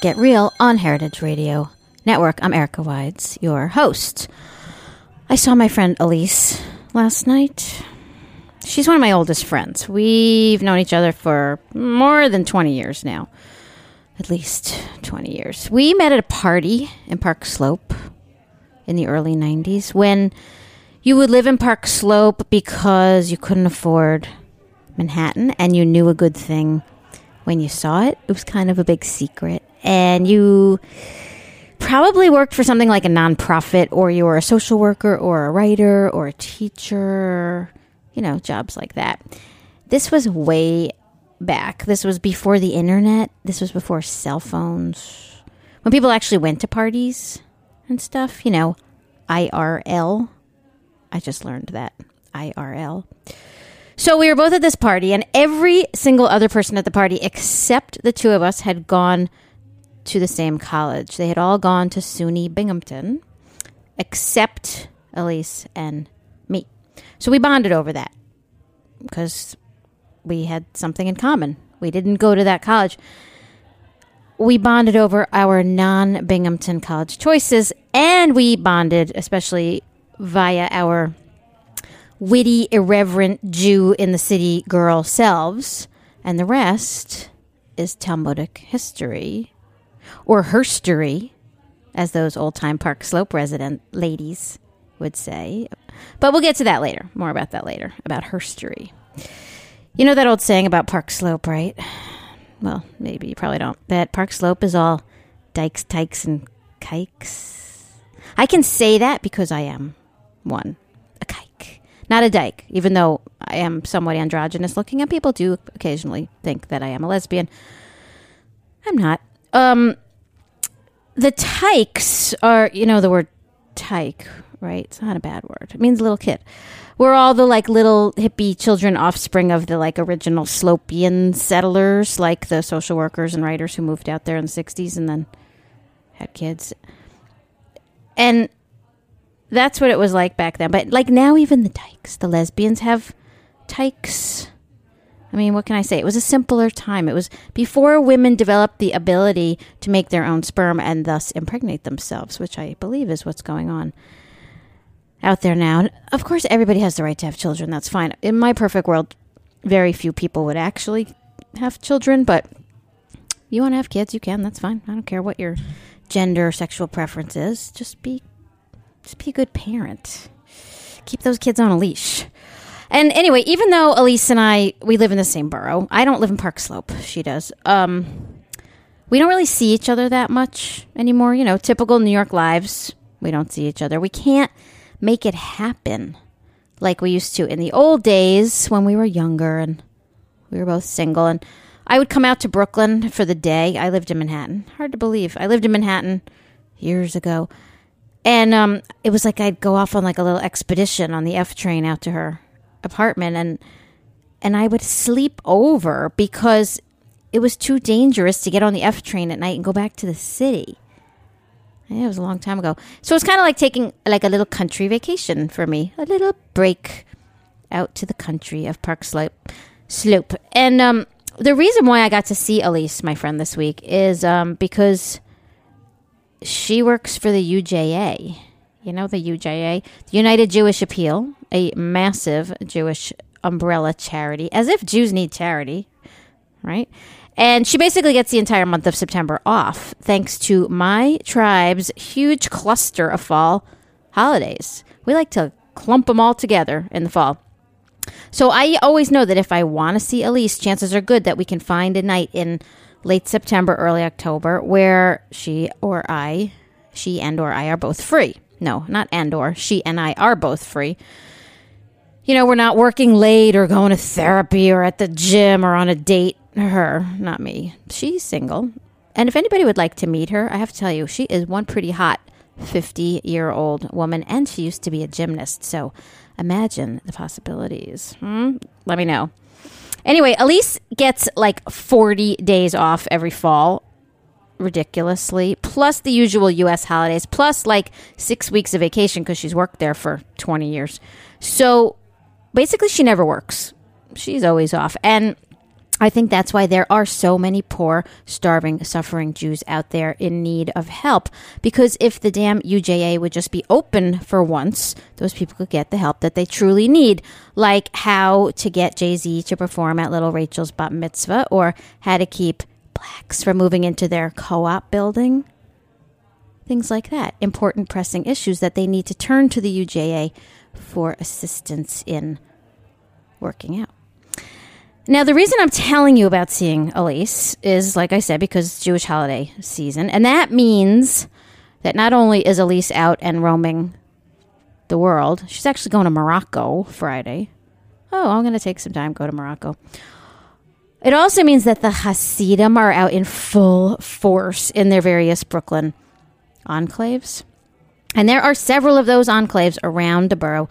Get Real on Heritage Radio Network. I'm Erica Wides, your host. I saw my friend Elise last night. She's one of my oldest friends. We've known each other for more than 20 years now. At least 20 years. We met at a party in Park Slope in the early 90s when you would live in Park Slope because you couldn't afford Manhattan and you knew a good thing when you saw it. It was kind of a big secret. And you probably worked for something like a nonprofit, or you were a social worker, or a writer, or a teacher, you know, jobs like that. This was way back. This was before the internet. This was before cell phones. When people actually went to parties and stuff, you know, IRL. I just learned that. IRL. So we were both at this party, and every single other person at the party, except the two of us, had gone to the same college. They had all gone to SUNY Binghamton, except Elise and me. So we bonded over that because we had something in common. We didn't go to that college. We bonded over our non Binghamton college choices, and we bonded especially via our witty, irreverent Jew in the city girl selves, and the rest is Talmudic history, or herstory, as those old time Park Slope resident ladies would say. But we'll get to that later. More about that later, about herstory. You know that old saying about Park Slope, right? Well, maybe you probably don't. That Park Slope is all dikes, tykes, and kikes. I can say that because I am one a kike, not a dyke, even though I am somewhat androgynous looking, and people do occasionally think that I am a lesbian. I'm not. Um, the tykes are, you know, the word tyke, right? It's not a bad word. It means little kid. We're all the like little hippie children, offspring of the like original Slopian settlers, like the social workers and writers who moved out there in the 60s and then had kids. And that's what it was like back then. But like now, even the tykes, the lesbians have tykes. I mean, what can I say? It was a simpler time. It was before women developed the ability to make their own sperm and thus impregnate themselves, which I believe is what's going on out there now. Of course, everybody has the right to have children. That's fine. In my perfect world, very few people would actually have children, but you want to have kids, you can. That's fine. I don't care what your gender or sexual preference is. Just be just be a good parent. Keep those kids on a leash. And anyway, even though Elise and I we live in the same borough, I don't live in Park Slope. She does. Um, we don't really see each other that much anymore. You know, typical New York lives. We don't see each other. We can't make it happen like we used to in the old days when we were younger and we were both single. And I would come out to Brooklyn for the day. I lived in Manhattan. Hard to believe. I lived in Manhattan years ago. And um, it was like I'd go off on like a little expedition on the F train out to her apartment and and I would sleep over because it was too dangerous to get on the F train at night and go back to the city. Yeah, it was a long time ago. So it's kind of like taking like a little country vacation for me, a little break out to the country of Park Slope. Slope. And um, the reason why I got to see Elise, my friend, this week is um, because she works for the UJA. You know, the UJA, the United Jewish Appeal, a massive Jewish umbrella charity, as if Jews need charity, right? And she basically gets the entire month of September off thanks to my tribe's huge cluster of fall holidays. We like to clump them all together in the fall. So I always know that if I want to see Elise, chances are good that we can find a night in late September, early October where she or I, she and or I are both free. No, not and or, she and I are both free. You know, we're not working late or going to therapy or at the gym or on a date. Her, not me. She's single. And if anybody would like to meet her, I have to tell you, she is one pretty hot 50 year old woman and she used to be a gymnast. So imagine the possibilities. Hmm? Let me know. Anyway, Elise gets like 40 days off every fall, ridiculously, plus the usual US holidays, plus like six weeks of vacation because she's worked there for 20 years. So basically, she never works. She's always off. And I think that's why there are so many poor, starving, suffering Jews out there in need of help. Because if the damn UJA would just be open for once, those people could get the help that they truly need, like how to get Jay Z to perform at Little Rachel's bat mitzvah, or how to keep blacks from moving into their co op building. Things like that. Important pressing issues that they need to turn to the UJA for assistance in working out. Now, the reason I'm telling you about seeing Elise is, like I said, because Jewish holiday season. And that means that not only is Elise out and roaming the world, she's actually going to Morocco Friday. Oh, I'm going to take some time, go to Morocco. It also means that the Hasidim are out in full force in their various Brooklyn enclaves. And there are several of those enclaves around the borough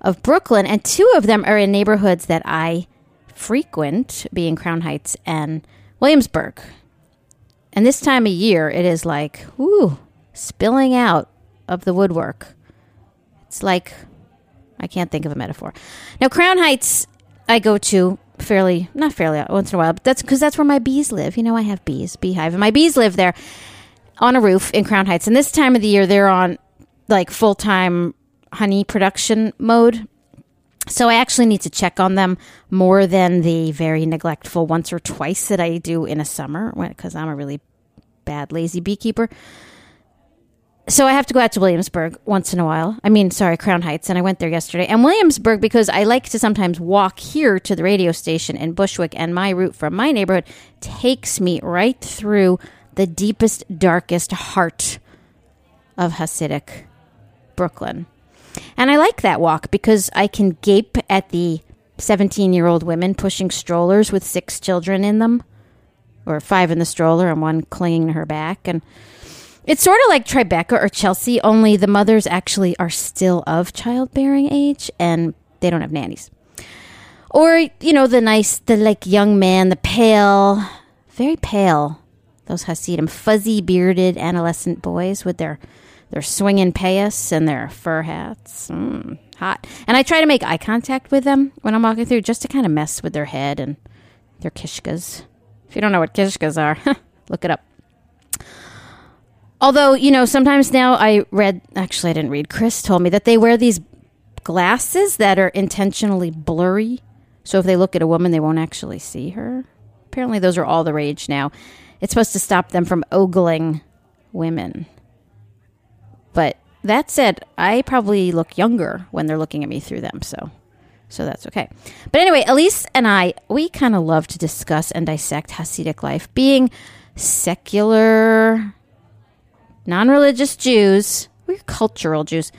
of Brooklyn, and two of them are in neighborhoods that I frequent, being Crown Heights and Williamsburg. And this time of year, it is like, whoo, spilling out of the woodwork. It's like, I can't think of a metaphor. Now, Crown Heights, I go to fairly, not fairly, once in a while, but that's because that's where my bees live. You know, I have bees, beehive, and my bees live there on a roof in Crown Heights. And this time of the year, they're on like full time honey production mode. So I actually need to check on them more than the very neglectful once or twice that I do in a summer because I'm a really bad lazy beekeeper. So I have to go out to Williamsburg once in a while. I mean, sorry, Crown Heights, and I went there yesterday. And Williamsburg because I like to sometimes walk here to the radio station in Bushwick, and my route from my neighborhood takes me right through the deepest, darkest heart of Hasidic Brooklyn. And I like that walk because I can gape at the 17 year old women pushing strollers with six children in them, or five in the stroller and one clinging to her back. And it's sort of like Tribeca or Chelsea, only the mothers actually are still of childbearing age and they don't have nannies. Or, you know, the nice, the like young man, the pale, very pale, those Hasidim, fuzzy bearded adolescent boys with their their swinging payas and their fur hats. Mm, hot. And I try to make eye contact with them when I'm walking through just to kind of mess with their head and their kishkas. If you don't know what kishkas are, look it up. Although, you know, sometimes now I read, actually, I didn't read, Chris told me that they wear these glasses that are intentionally blurry. So if they look at a woman, they won't actually see her. Apparently, those are all the rage now. It's supposed to stop them from ogling women. But that said, I probably look younger when they're looking at me through them. So So that's okay. But anyway, Elise and I, we kind of love to discuss and dissect Hasidic life. Being secular, non religious Jews, we're cultural Jews.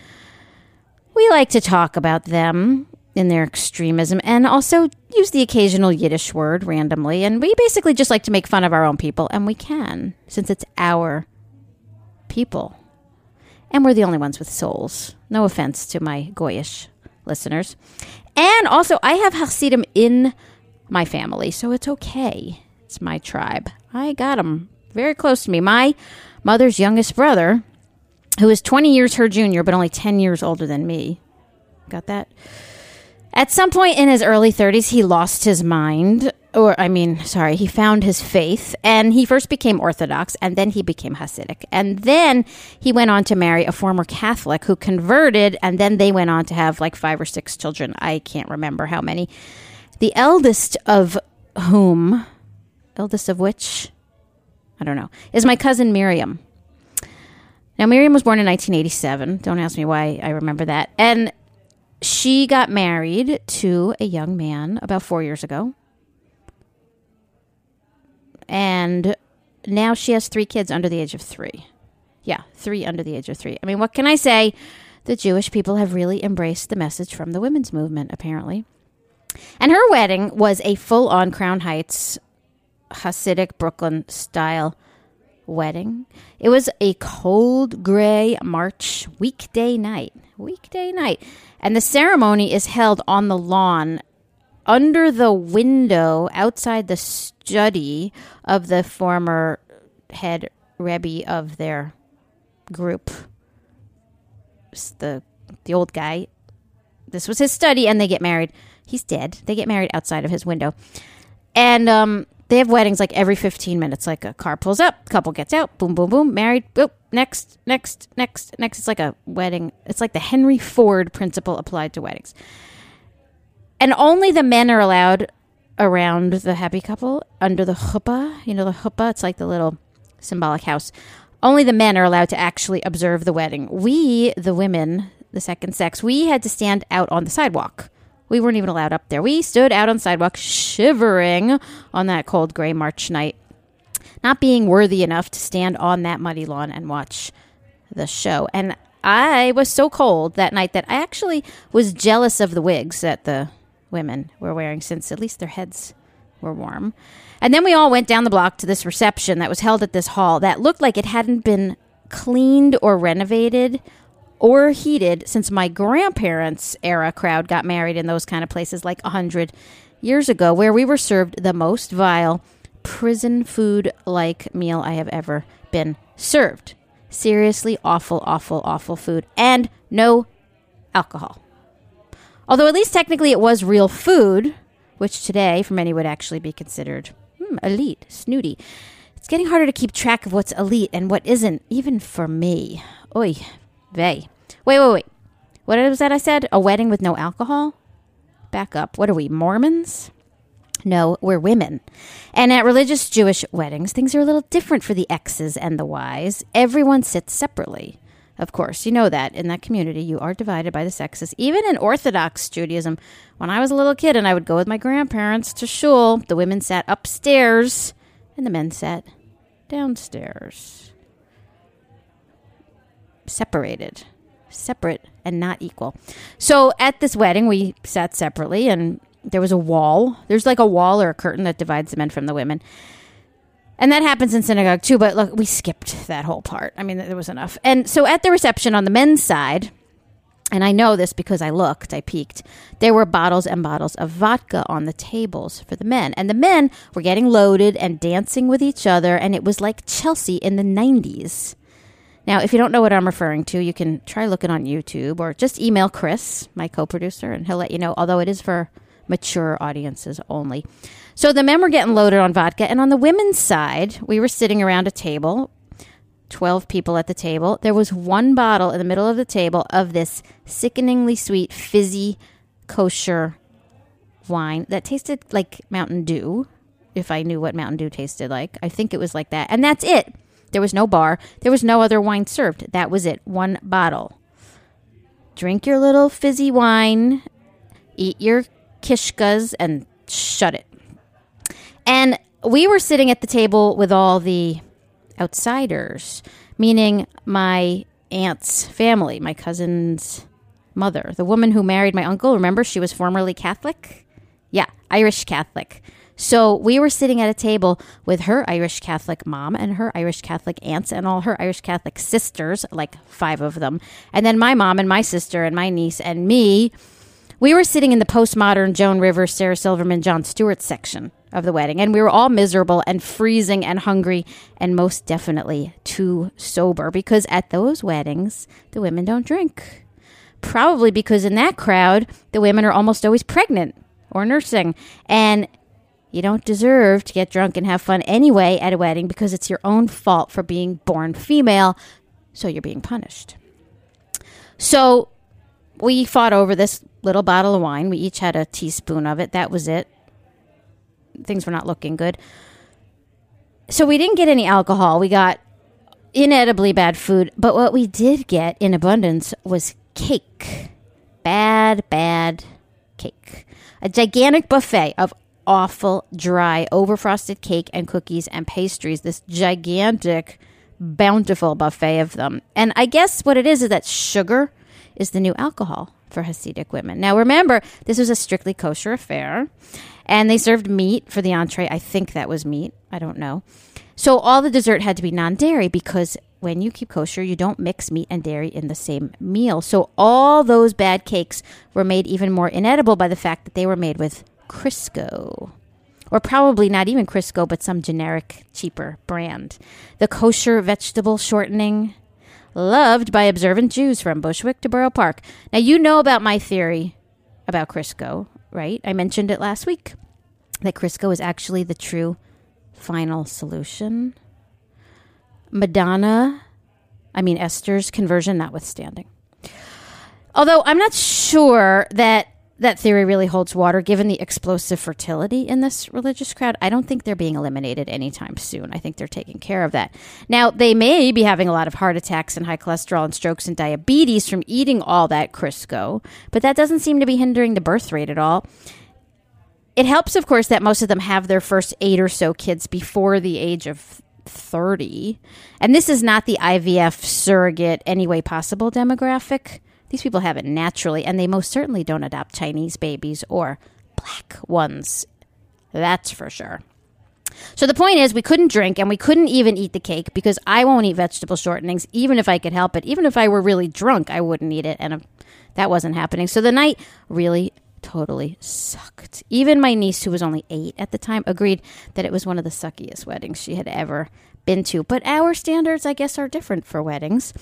We like to talk about them in their extremism and also use the occasional Yiddish word randomly. And we basically just like to make fun of our own people, and we can, since it's our people. And we're the only ones with souls. No offense to my Goyish listeners. And also, I have Hasidim in my family, so it's okay. It's my tribe. I got them very close to me. My mother's youngest brother, who is 20 years her junior, but only 10 years older than me. Got that? At some point in his early 30s, he lost his mind. Or, I mean, sorry, he found his faith and he first became Orthodox and then he became Hasidic. And then he went on to marry a former Catholic who converted and then they went on to have like five or six children. I can't remember how many. The eldest of whom, eldest of which, I don't know, is my cousin Miriam. Now, Miriam was born in 1987. Don't ask me why I remember that. And she got married to a young man about four years ago. And now she has three kids under the age of three. Yeah, three under the age of three. I mean, what can I say? The Jewish people have really embraced the message from the women's movement, apparently. And her wedding was a full on Crown Heights Hasidic Brooklyn style wedding. It was a cold gray March weekday night. Weekday night. And the ceremony is held on the lawn under the window outside the study of the former head Rebbe of their group. The the old guy. This was his study, and they get married. He's dead. They get married outside of his window, and um, they have weddings like every 15 minutes. Like a car pulls up, couple gets out, boom, boom, boom, married, boop, next, next, next, next. It's like a wedding. It's like the Henry Ford principle applied to weddings. And only the men are allowed around the happy couple under the chuppah. You know, the chuppah, it's like the little symbolic house. Only the men are allowed to actually observe the wedding. We, the women, the second sex, we had to stand out on the sidewalk we weren't even allowed up there. We stood out on the sidewalk shivering on that cold gray March night, not being worthy enough to stand on that muddy lawn and watch the show. And I was so cold that night that I actually was jealous of the wigs that the women were wearing, since at least their heads were warm. And then we all went down the block to this reception that was held at this hall that looked like it hadn't been cleaned or renovated or heated since my grandparents' era crowd got married in those kind of places like a hundred years ago, where we were served the most vile prison food like meal I have ever been served. Seriously awful, awful, awful food, and no alcohol. Although, at least technically, it was real food, which today for many would actually be considered hmm, elite, snooty. It's getting harder to keep track of what's elite and what isn't, even for me. Oi, Vey. Wait, wait, wait. What was that I said? A wedding with no alcohol? Back up. What are we, Mormons? No, we're women. And at religious Jewish weddings, things are a little different for the X's and the Y's. Everyone sits separately. Of course, you know that in that community you are divided by the sexes. Even in Orthodox Judaism, when I was a little kid and I would go with my grandparents to shul, the women sat upstairs and the men sat downstairs separated, separate and not equal. So at this wedding, we sat separately, and there was a wall. There's like a wall or a curtain that divides the men from the women. And that happens in synagogue too, but look, we skipped that whole part. I mean, there was enough. And so at the reception on the men's side, and I know this because I looked, I peeked, there were bottles and bottles of vodka on the tables for the men. And the men were getting loaded and dancing with each other, and it was like Chelsea in the 90s. Now, if you don't know what I'm referring to, you can try looking on YouTube or just email Chris, my co producer, and he'll let you know, although it is for mature audiences only. So the men were getting loaded on vodka, and on the women's side, we were sitting around a table, 12 people at the table. There was one bottle in the middle of the table of this sickeningly sweet, fizzy, kosher wine that tasted like Mountain Dew, if I knew what Mountain Dew tasted like. I think it was like that. And that's it. There was no bar. There was no other wine served. That was it. One bottle. Drink your little fizzy wine. eat your kishkas and shut it. And we were sitting at the table with all the outsiders, meaning my aunt's family, my cousin's mother, the woman who married my uncle. Remember, she was formerly Catholic? Yeah, Irish Catholic. So we were sitting at a table with her Irish Catholic mom and her Irish Catholic aunts and all her Irish Catholic sisters, like five of them. And then my mom and my sister and my niece and me. We were sitting in the postmodern Joan Rivers, Sarah Silverman, Jon Stewart section of the wedding. And we were all miserable and freezing and hungry and most definitely too sober because at those weddings, the women don't drink. Probably because in that crowd, the women are almost always pregnant or nursing. And you don't deserve to get drunk and have fun anyway at a wedding because it's your own fault for being born female, so you're being punished. So we fought over this little bottle of wine. We each had a teaspoon of it. That was it. Things were not looking good. So we didn't get any alcohol. We got inedibly bad food. But what we did get in abundance was cake. Bad, bad cake. A gigantic buffet of awful, dry, overfrosted cake and cookies and pastries. This gigantic, bountiful buffet of them. And I guess what it is is that sugar is the new alcohol for Hasidic women. Now, remember, this was a strictly kosher affair, and they served meat for the entree. I think that was meat. I don't know. So all the dessert had to be non dairy because when you keep kosher, you don't mix meat and dairy in the same meal. So all those bad cakes were made even more inedible by the fact that they were made with Crisco. Or probably not even Crisco, but some generic, cheaper brand. The kosher vegetable shortening, loved by observant Jews from Bushwick to Borough Park. Now, you know about my theory about Crisco, right? I mentioned it last week that Crisco is actually the true final solution. Madonna, I mean, Esther's conversion notwithstanding. Although I'm not sure that that theory really holds water given the explosive fertility in this religious crowd. I don't think they're being eliminated anytime soon. I think they're taking care of that. Now, they may be having a lot of heart attacks and high cholesterol and strokes and diabetes from eating all that Crisco, but that doesn't seem to be hindering the birth rate at all. It helps, of course, that most of them have their first eight or so kids before the age of 30. And this is not the IVF surrogate, any way possible demographic. These people have it naturally, and they most certainly don't adopt Chinese babies or black ones. That's for sure. So the point is, we couldn't drink and we couldn't even eat the cake because I won't eat vegetable shortenings, even if I could help it. Even if I were really drunk, I wouldn't eat it, and uh, that wasn't happening. So the night really totally sucked. Even my niece, who was only eight at the time, agreed that it was one of the suckiest weddings she had ever been to. But our standards, I guess, are different for weddings.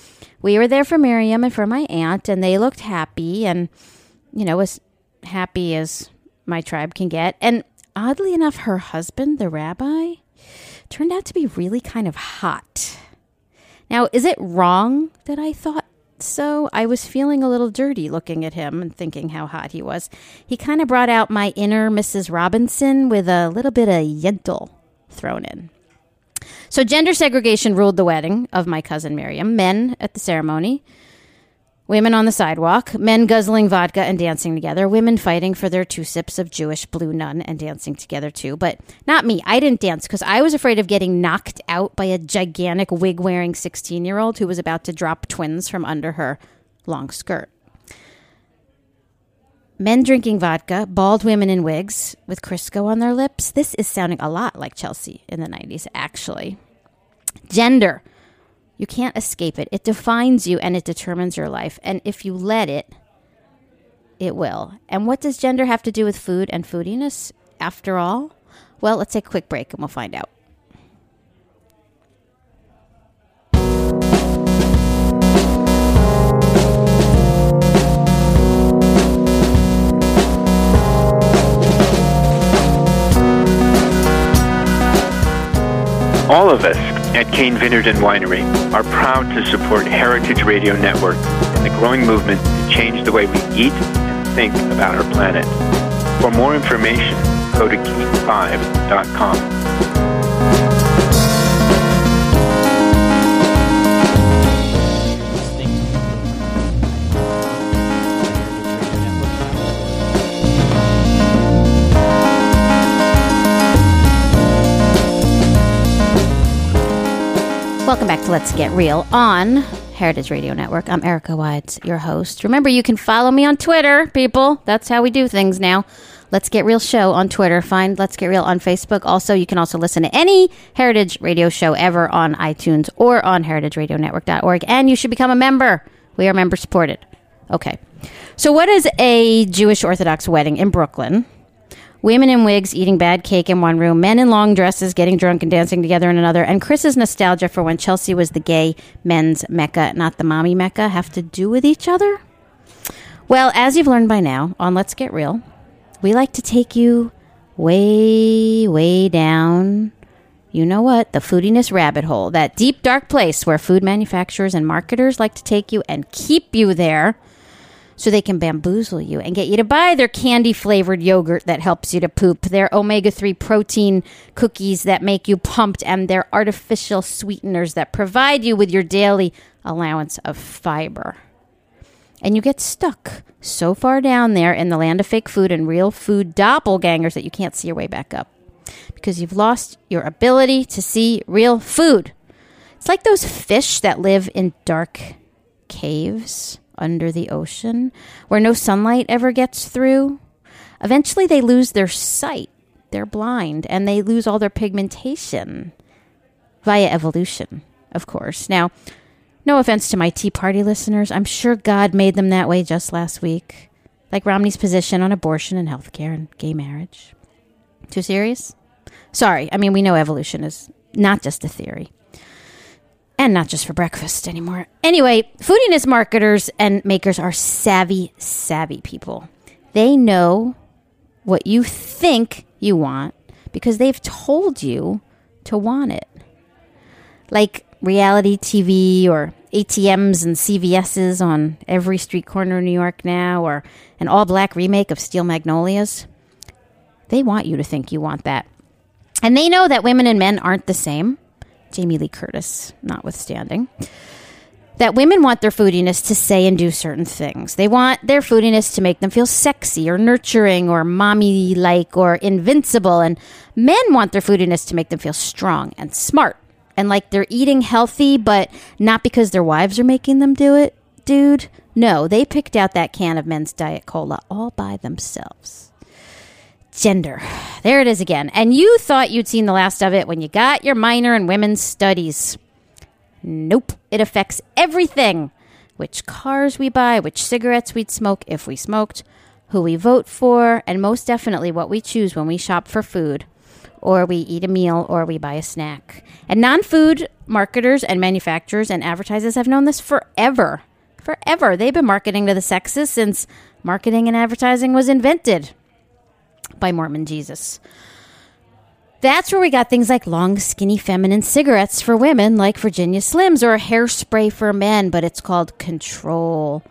We were there for Miriam and for my aunt, and they looked happy and, you know, as happy as my tribe can get. And oddly enough, her husband, the rabbi, turned out to be really kind of hot. Now, is it wrong that I thought so? I was feeling a little dirty looking at him and thinking how hot he was. He kind of brought out my inner Mrs. Robinson with a little bit of yentl thrown in. So gender segregation ruled the wedding of my cousin Miriam. Men at the ceremony, women on the sidewalk, men guzzling vodka and dancing together, women fighting for their two sips of Jewish blue nun and dancing together too. But not me. I didn't dance because I was afraid of getting knocked out by a gigantic wig wearing 16 year old who was about to drop twins from under her long skirt. Men drinking vodka, bald women in wigs with Crisco on their lips. This is sounding a lot like Chelsea in the 90s, actually. Gender. You can't escape it. It defines you and it determines your life. And if you let it, it will. And what does gender have to do with food and foodiness, after all? Well, let's take a quick break and we'll find out. All of us at Cain Vineyard and Winery are proud to support Heritage Radio Network and the growing movement to change the way we eat and think about our planet. For more information, go to cain5.com. Welcome back to Let's Get Real on Heritage Radio Network. I'm Erica Wides, your host. Remember, you can follow me on Twitter, people. That's how we do things now. Let's Get Real show on Twitter. Find Let's Get Real on Facebook. Also, you can also listen to any Heritage Radio show ever on iTunes or on heritageradionetwork.org. And you should become a member. We are member supported. Okay. So, what is a Jewish Orthodox wedding in Brooklyn? Women in wigs eating bad cake in one room, men in long dresses getting drunk and dancing together in another, and Chris's nostalgia for when Chelsea was the gay men's mecca, not the mommy mecca, have to do with each other? Well, as you've learned by now on Let's Get Real, we like to take you way, way down. You know what? The foodiness rabbit hole, that deep, dark place where food manufacturers and marketers like to take you and keep you there so they can bamboozle you and get you to buy their candy flavored yogurt that helps you to poop, their omega 3 protein cookies that make you pumped, and their artificial sweeteners that provide you with your daily allowance of fiber. And you get stuck so far down there in the land of fake food and real food doppelgangers that you can't see your way back up because you've lost your ability to see real food. It's like those fish that live in dark caves under the ocean where no sunlight ever gets through. Eventually, they lose their sight. They're blind and they lose all their pigmentation via evolution, of course. Now, no offense to my Tea Party listeners, I'm sure God made them that way just last week. Like Romney's position on abortion and healthcare and gay marriage. Too serious? Sorry, I mean, we know evolution is not just a theory and not just for breakfast anymore. Anyway, foodiness marketers and makers are savvy, savvy people. They know what you think you want because they've told you to want it. Like reality TV or ATMs and CVS's on every street corner in New York now, or an all black remake of Steel Magnolias. They want you to think you want that. And they know that women and men aren't the same. Jamie Lee Curtis notwithstanding, that women want their foodiness to say and do certain things. They want their foodiness to make them feel sexy or nurturing or mommy like or invincible. And men want their foodiness to make them feel strong and smart and like they're eating healthy, but not because their wives are making them do it, dude. No, they picked out that can of men's Diet Cola all by themselves gender. There it is again. And you thought you'd seen the last of it when you got your minor in women's studies. Nope. It affects everything which cars we buy, which cigarettes we'd smoke if we smoked, who we vote for, and most definitely what we choose when we shop for food, or we eat a meal, or we buy a snack. And non food marketers and manufacturers and advertisers have known this forever. Forever. They've been marketing to the sexes since marketing and advertising was invented by Mormon Jesus. That's where we got things like long, skinny, feminine cigarettes for women, like Virginia Slims, or hairspray for men, but it's called Control,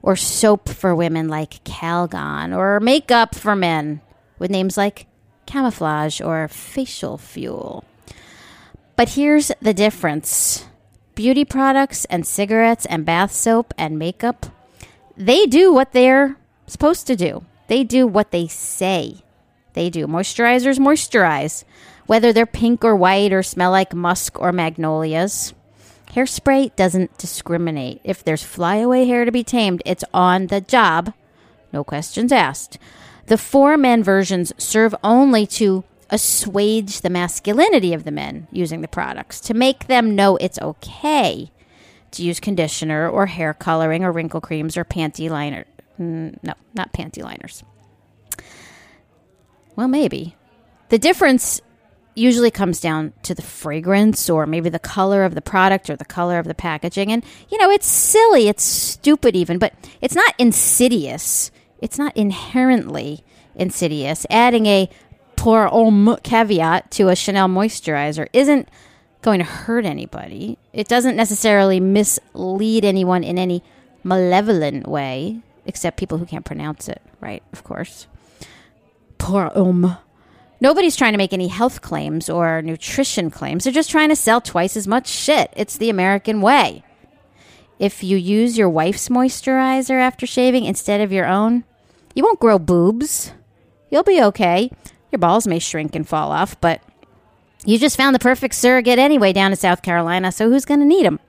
or soap for women like Calgon, or makeup for men with names like Camouflage or Facial Fuel. But here's the difference beauty products and cigarettes and bath soap and makeup, they do what they're supposed to do. They do what they say they do. Moisturizers moisturize, whether they're pink or white or smell like musk or magnolias. Hairspray doesn't discriminate. If there's flyaway hair to be tamed, it's on the job. No questions asked. The four men versions serve only to assuage the masculinity of the men using the products, to make them know it's okay to use conditioner or hair coloring or wrinkle creams or panty liner. Mm, no, not panty liners. Well, maybe. The difference usually comes down to the fragrance or maybe the color of the product or the color of the packaging. And, you know, it's silly, it's stupid even, but it's not insidious. It's not inherently insidious. Adding a pour homme caveat to a Chanel moisturizer isn't going to hurt anybody. It doesn't necessarily mislead anyone in any malevolent way, except people who can't pronounce it, right? Of course. Poor um. Nobody's trying to make any health claims or nutrition claims. They're just trying to sell twice as much shit. It's the American way. If you use your wife's moisturizer after shaving instead of your own, you won't grow boobs. You'll be okay. Your balls may shrink and fall off, but You just found the perfect surrogate anyway down in South Carolina, so who's going to need them?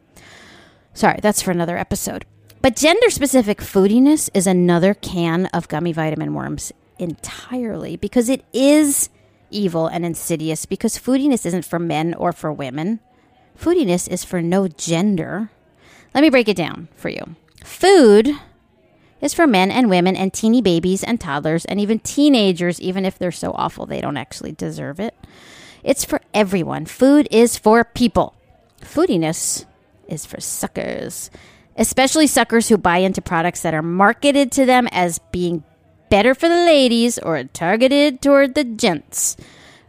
Sorry, that's for another episode. But gender specific foodiness is another can of gummy vitamin worms entirely because it is evil and insidious because foodiness isn't for men or for women. Foodiness is for no gender. Let me break it down for you. Food is for men and women and teeny babies and toddlers and even teenagers, even if they're so awful they don't actually deserve it. It's for everyone. Food is for people. Foodiness is for suckers, especially suckers who buy into products that are marketed to them as being better for the ladies or targeted toward the gents.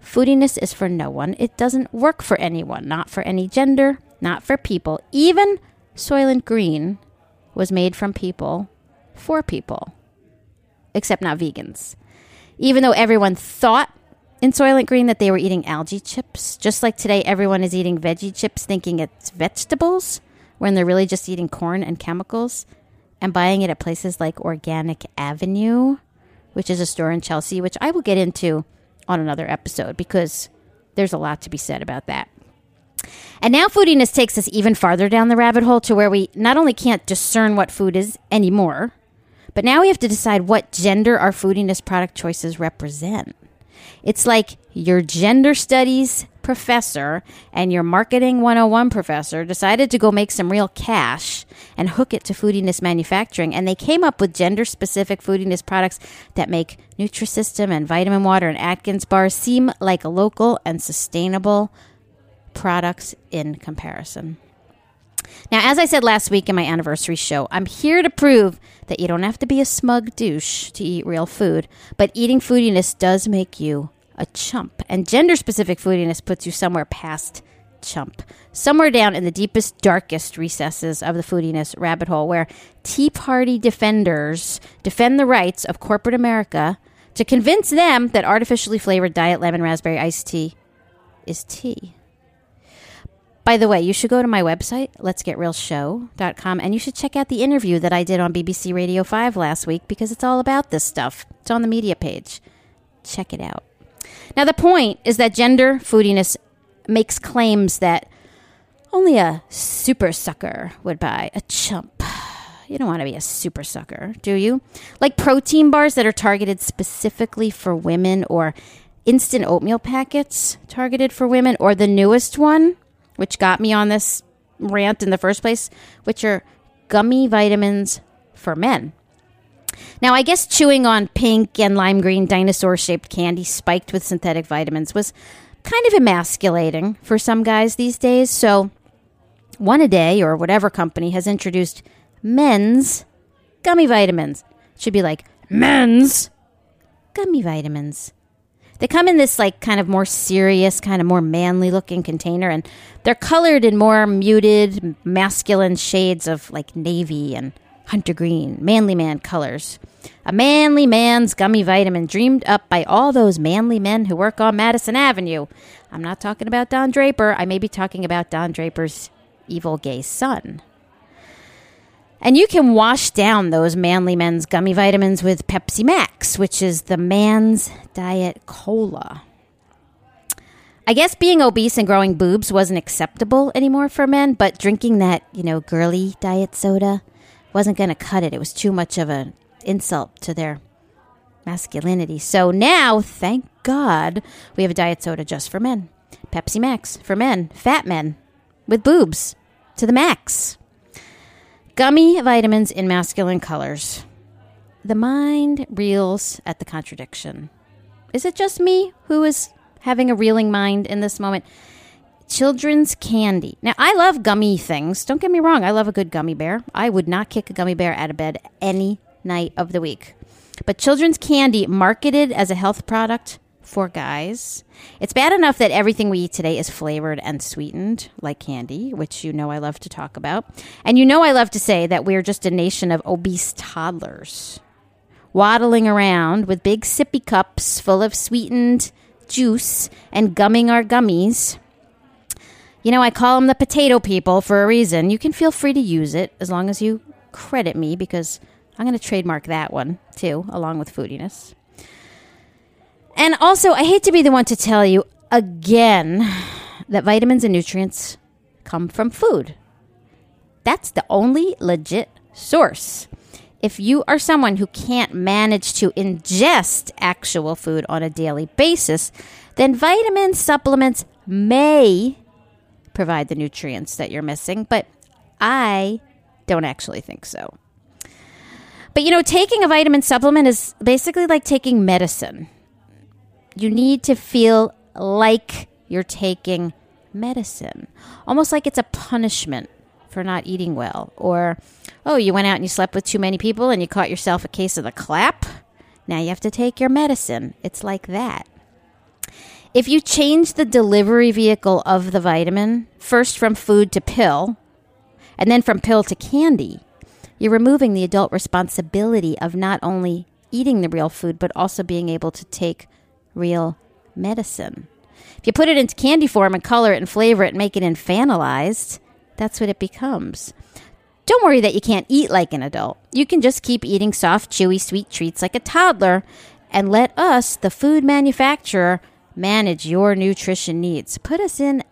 Foodiness is for no one. It doesn't work for anyone, not for any gender, not for people. Even Soylent Green was made from people for people, except not vegans. Even though everyone thought in Soylent Green that they were eating algae chips, just like today everyone is eating veggie chips thinking it's vegetables, when they're really just eating corn and chemicals, and buying it at places like Organic Avenue, which is a store in Chelsea, which I will get into on another episode because there's a lot to be said about that. And now foodiness takes us even farther down the rabbit hole to where we not only can't discern what food is anymore, but now we have to decide what gender our foodiness product choices represent. It's like your gender studies professor and your marketing 101 professor decided to go make some real cash and hook it to foodiness manufacturing and they came up with gender specific foodiness products that make Nutrisystem and Vitamin Water and Atkins bars seem like local and sustainable products in comparison. Now, as I said last week in my anniversary show, I'm here to prove that you don't have to be a smug douche to eat real food, but eating foodiness does make you a chump. And gender specific foodiness puts you somewhere past chump, somewhere down in the deepest, darkest recesses of the foodiness rabbit hole where Tea Party defenders defend the rights of corporate America to convince them that artificially flavored diet lemon raspberry iced tea is tea. By the way, you should go to my website, letsgetrealshow.com, and you should check out the interview that I did on BBC Radio 5 last week because it's all about this stuff. It's on the media page. Check it out. Now, the point is that gender foodiness makes claims that only a super sucker would buy a chump. You don't want to be a super sucker, do you? Like protein bars that are targeted specifically for women, or instant oatmeal packets targeted for women, or the newest one, which got me on this rant in the first place, which are gummy vitamins for men. Now, I guess chewing on pink and lime green dinosaur shaped candy spiked with synthetic vitamins was kind of emasculating for some guys these days. So, One A Day or whatever company has introduced men's gummy vitamins. It should be like men's gummy vitamins. They come in this like kind of more serious, kind of more manly looking container, and they're colored in more muted, masculine shades of like navy and hunter green, manly man colors. A manly man's gummy vitamin dreamed up by all those manly men who work on Madison Avenue. I'm not talking about Don Draper. I may be talking about Don Draper's evil gay son. And you can wash down those manly men's gummy vitamins with Pepsi Max, which is the man's diet cola. I guess being obese and growing boobs wasn't acceptable anymore for men, but drinking that, you know, girly diet soda wasn't going to cut it. It was too much of an insult to their masculinity. So now, thank God, we have a diet soda just for men. Pepsi Max for men, fat men with boobs to the max. Gummy vitamins in masculine colors. The mind reels at the contradiction. Is it just me who is having a reeling mind in this moment? Children's candy. Now, I love gummy things. Don't get me wrong. I love a good gummy bear. I would not kick a gummy bear out of bed any night of the week. But children's candy marketed as a health product for guys. It's bad enough that everything we eat today is flavored and sweetened, like candy, which you know I love to talk about. And you know I love to say that we're just a nation of obese toddlers, waddling around with big sippy cups full of sweetened juice and gumming our gummies. You know, I call them the potato people for a reason. You can feel free to use it as long as you credit me because I'm going to trademark that one too, along with foodiness. And also, I hate to be the one to tell you, again that vitamins and nutrients come from food. That's the only legit source. If you are someone who can't manage to ingest actual food on a daily basis, then vitamin supplements may provide the nutrients that you're missing, but I don't actually think so. But you know, taking a vitamin supplement is basically like taking medicine. You need to feel like you're taking medicine, almost like it's a punishment for not eating well, or oh, you went out and you slept with too many people and you caught yourself a case of the clap. Now you have to take your medicine. It's like that. If you change the delivery vehicle of the vitamin, first from food to pill, and then from pill to candy, you're removing the adult responsibility of not only eating the real food, but also being able to take real medicine. If you put it into candy form and color it and flavor it and make it infantilized, that's what it becomes. Don't worry that you can't eat like an adult. You can just keep eating soft, chewy, sweet treats like a toddler and let us, the food manufacturer, manage your nutrition needs. Put us in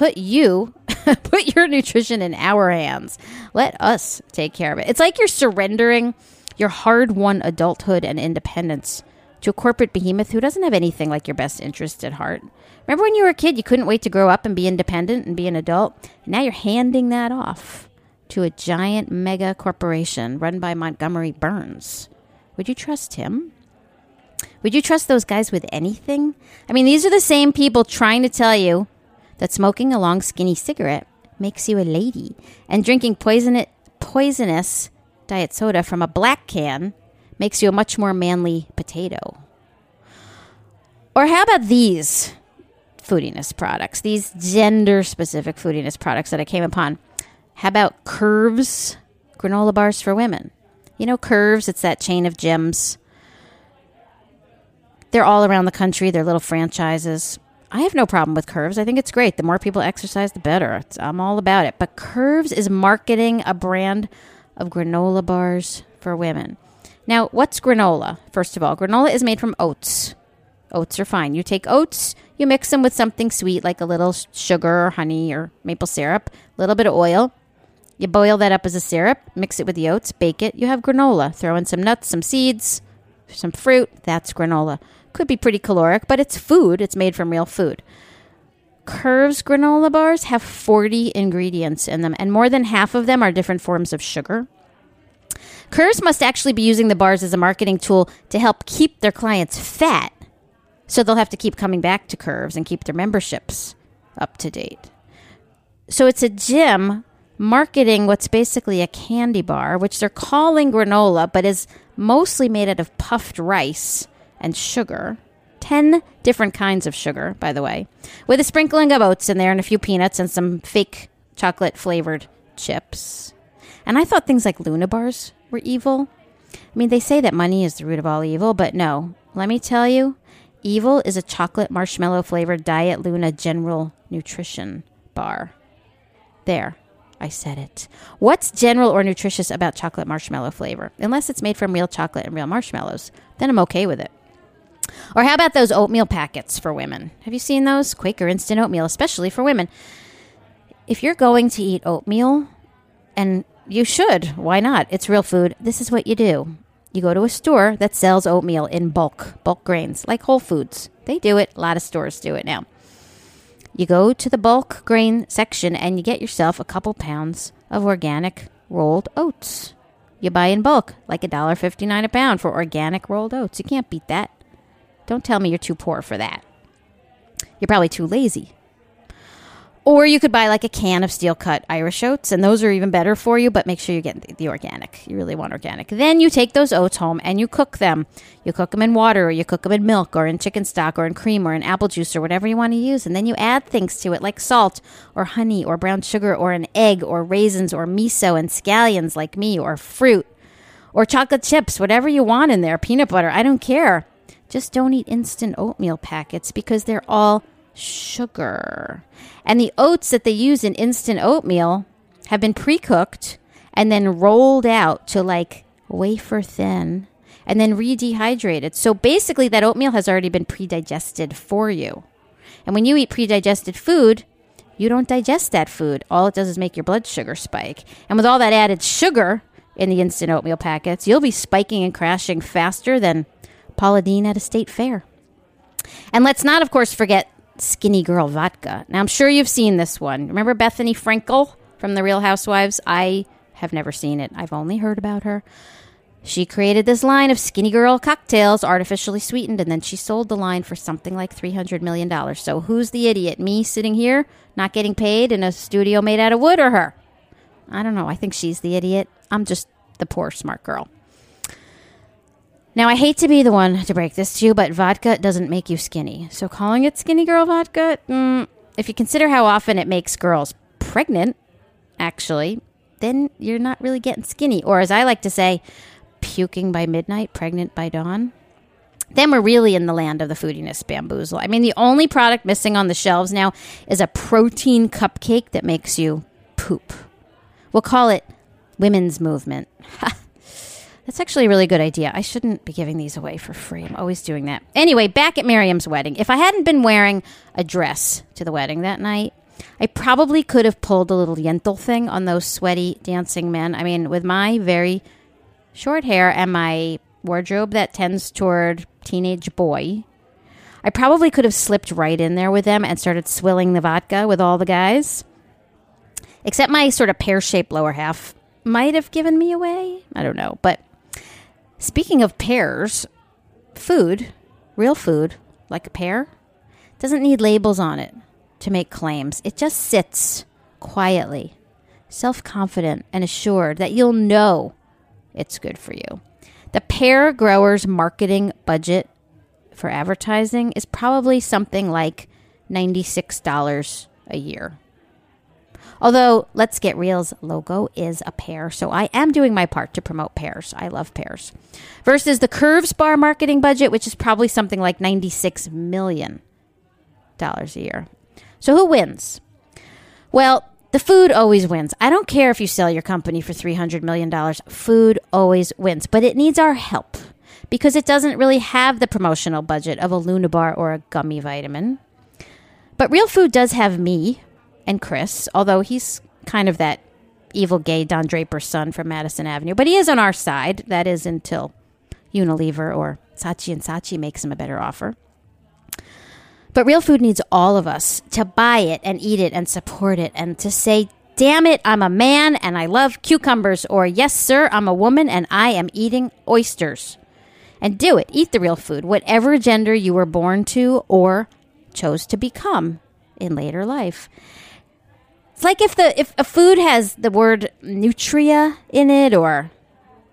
put you put your nutrition in our hands. Let us take care of it. It's like you're surrendering your hard-won adulthood and independence to a corporate behemoth who doesn't have anything like your best interest at heart. Remember when you were a kid, you couldn't wait to grow up and be independent and be an adult? Now you're handing that off to a giant mega corporation run by Montgomery Burns. Would you trust him? Would you trust those guys with anything? I mean, these are the same people trying to tell you that smoking a long, skinny cigarette makes you a lady, and drinking poison- poisonous diet soda from a black can makes you a much more manly potato. Or how about these foodiness products, these gender specific foodiness products that I came upon? How about Curves granola bars for women? You know, Curves, it's that chain of gyms. They're all around the country, they're little franchises. I have no problem with Curves. I think it's great. The more people exercise, the better. It's, I'm all about it. But Curves is marketing a brand of granola bars for women. Now, what's granola? First of all, granola is made from oats. Oats are fine. You take oats, you mix them with something sweet like a little sugar or honey or maple syrup, a little bit of oil. You boil that up as a syrup, mix it with the oats, bake it. You have granola. Throw in some nuts, some seeds, some fruit. That's granola. Could be pretty caloric, but it's food. It's made from real food. Curves granola bars have 40 ingredients in them, and more than half of them are different forms of sugar. Curves must actually be using the bars as a marketing tool to help keep their clients fat, so they'll have to keep coming back to Curves and keep their memberships up to date. So it's a gym marketing what's basically a candy bar, which they're calling granola, but is mostly made out of puffed rice and sugar. 10 different kinds of sugar, by the way, with a sprinkling of oats in there and a few peanuts and some fake chocolate flavored chips. And I thought things like Luna bars were evil. I mean, they say that money is the root of all evil, but no. Let me tell you, evil is a chocolate marshmallow flavored Diet Luna General Nutrition bar. There, I said it. What's general or nutritious about chocolate marshmallow flavor? Unless it's made from real chocolate and real marshmallows, then I'm okay with it. Or how about those oatmeal packets for women? Have you seen those? Quaker instant oatmeal, especially for women. If you're going to eat oatmeal, and you should, why not? It's real food. This is what you do. You go to a store that sells oatmeal in bulk, bulk grains, like Whole Foods. They do it. A lot of stores do it now. You go to the bulk grain section and you get yourself a couple pounds of organic rolled oats. You buy in bulk, like $1.59 a pound for organic rolled oats. You can't beat that. Don't tell me you're too poor for that. You're probably too lazy. Or you could buy like a can of steel cut Irish oats, and those are even better for you, but make sure you get the, organic. You really want organic. Then you take those oats home and you cook them. You cook them in water, or you cook them in milk, or in chicken stock, or in cream, or in apple juice, or whatever you want to use. And then you add things to it like salt, or honey, or brown sugar, or an egg, or raisins, or miso, and scallions like me, or fruit, or chocolate chips, whatever you want in there, peanut butter. I don't care. Just don't eat instant oatmeal packets because they're all sugar. And the oats that they use in instant oatmeal have been pre cooked and then rolled out to like wafer thin and then re dehydrated. So basically, that oatmeal has already been pre digested for you. And when you eat pre-digested food, you don't digest that food. All it does is make your blood sugar spike. And with all that added sugar in the instant oatmeal packets, you'll be spiking and crashing faster than Paula Deen at a state fair. And let's not, of course, forget Skinny Girl Vodka. Now, I'm sure you've seen this one. Remember Bethenny Frankel from The Real Housewives? I have never seen it, I've only heard about her. She created this line of Skinny Girl cocktails, artificially sweetened, and then she sold the line for something like $300 million. So who's the idiot? Me sitting here, not getting paid in a studio made out of wood, or her? I don't know. I think she's the idiot. I'm just the poor smart girl. Now, I hate to be the one to break this to you, but vodka doesn't make you skinny. So calling it Skinny Girl Vodka, mm, if you consider how often it makes girls pregnant, actually, then you're not really getting skinny. Or as I like to say, puking by midnight, pregnant by dawn. Then we're really in the land of the foodiness bamboozle. I mean, the only product missing on the shelves now is a protein cupcake that makes you poop. We'll call it women's movement. That's actually a really good idea. I shouldn't be giving these away for free. I'm always doing that. Anyway, back at Miriam's wedding. If I hadn't been wearing a dress to the wedding that night, I probably could have pulled a little yentl thing on those sweaty dancing men. I mean, with my very short hair and my wardrobe that tends toward teenage boy, I probably could have slipped right in there with them and started swilling the vodka with all the guys. Except my sort of pear shaped lower half might have given me away. I don't know. But speaking of pears, food, real food, like a pear, doesn't need labels on it to make claims. It just sits quietly, self confident, and assured that you'll know it's good for you. The pear grower's marketing budget for advertising is probably something like $96 a year. Although, Let's Get Real's logo is a pear, so I am doing my part to promote pears. I love pears. Versus the Curves Bar marketing budget, which is probably something like $96 million a year. So who wins? Well, the food always wins. I don't care if you sell your company for $300 million. Food always wins, but it needs our help because it doesn't really have the promotional budget of a Luna bar or a gummy vitamin. But real food does have me and Chris, although he's kind of that evil gay Don Draper's son from Madison Avenue. But he is on our side. That is until Unilever or Saatchi and Saatchi makes him a better offer. But real food needs all of us to buy it and eat it and support it and to say, damn it, I'm a man and I love cucumbers, or yes, sir, I'm a woman and I am eating oysters. And do it. Eat the real food, whatever gender you were born to or chose to become in later life. It's like if the if a food has the word nutria in it or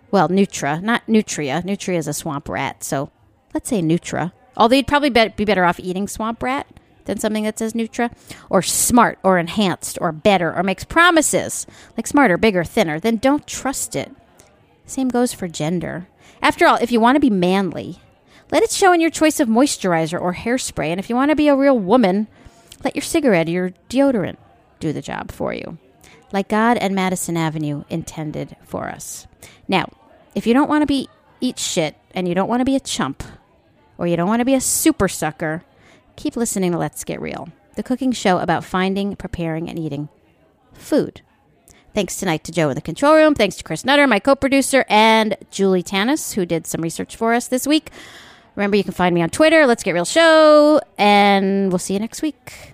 well, nutra, not nutria. Nutria is a swamp rat, so let's say nutra. Although you'd probably be better off eating swamp rat than something that says Nutra, or smart, or enhanced, or better, or makes promises like smarter, bigger, thinner, then don't trust it. Same goes for gender. After all, if you want to be manly, let it show in your choice of moisturizer or hairspray. And if you want to be a real woman, let your cigarette or your deodorant do the job for you, like God and Madison Avenue intended for us. Now, if you don't want to be eat shit and you don't want to be a chump, or you don't want to be a super sucker, keep listening to Let's Get Real, the cooking show about finding, preparing, and eating food. Thanks tonight to Joe in the control room. Thanks to Chris Nutter, my co producer, and Julie Tanis, who did some research for us this week. Remember, you can find me on Twitter, Let's Get Real Show, and we'll see you next week.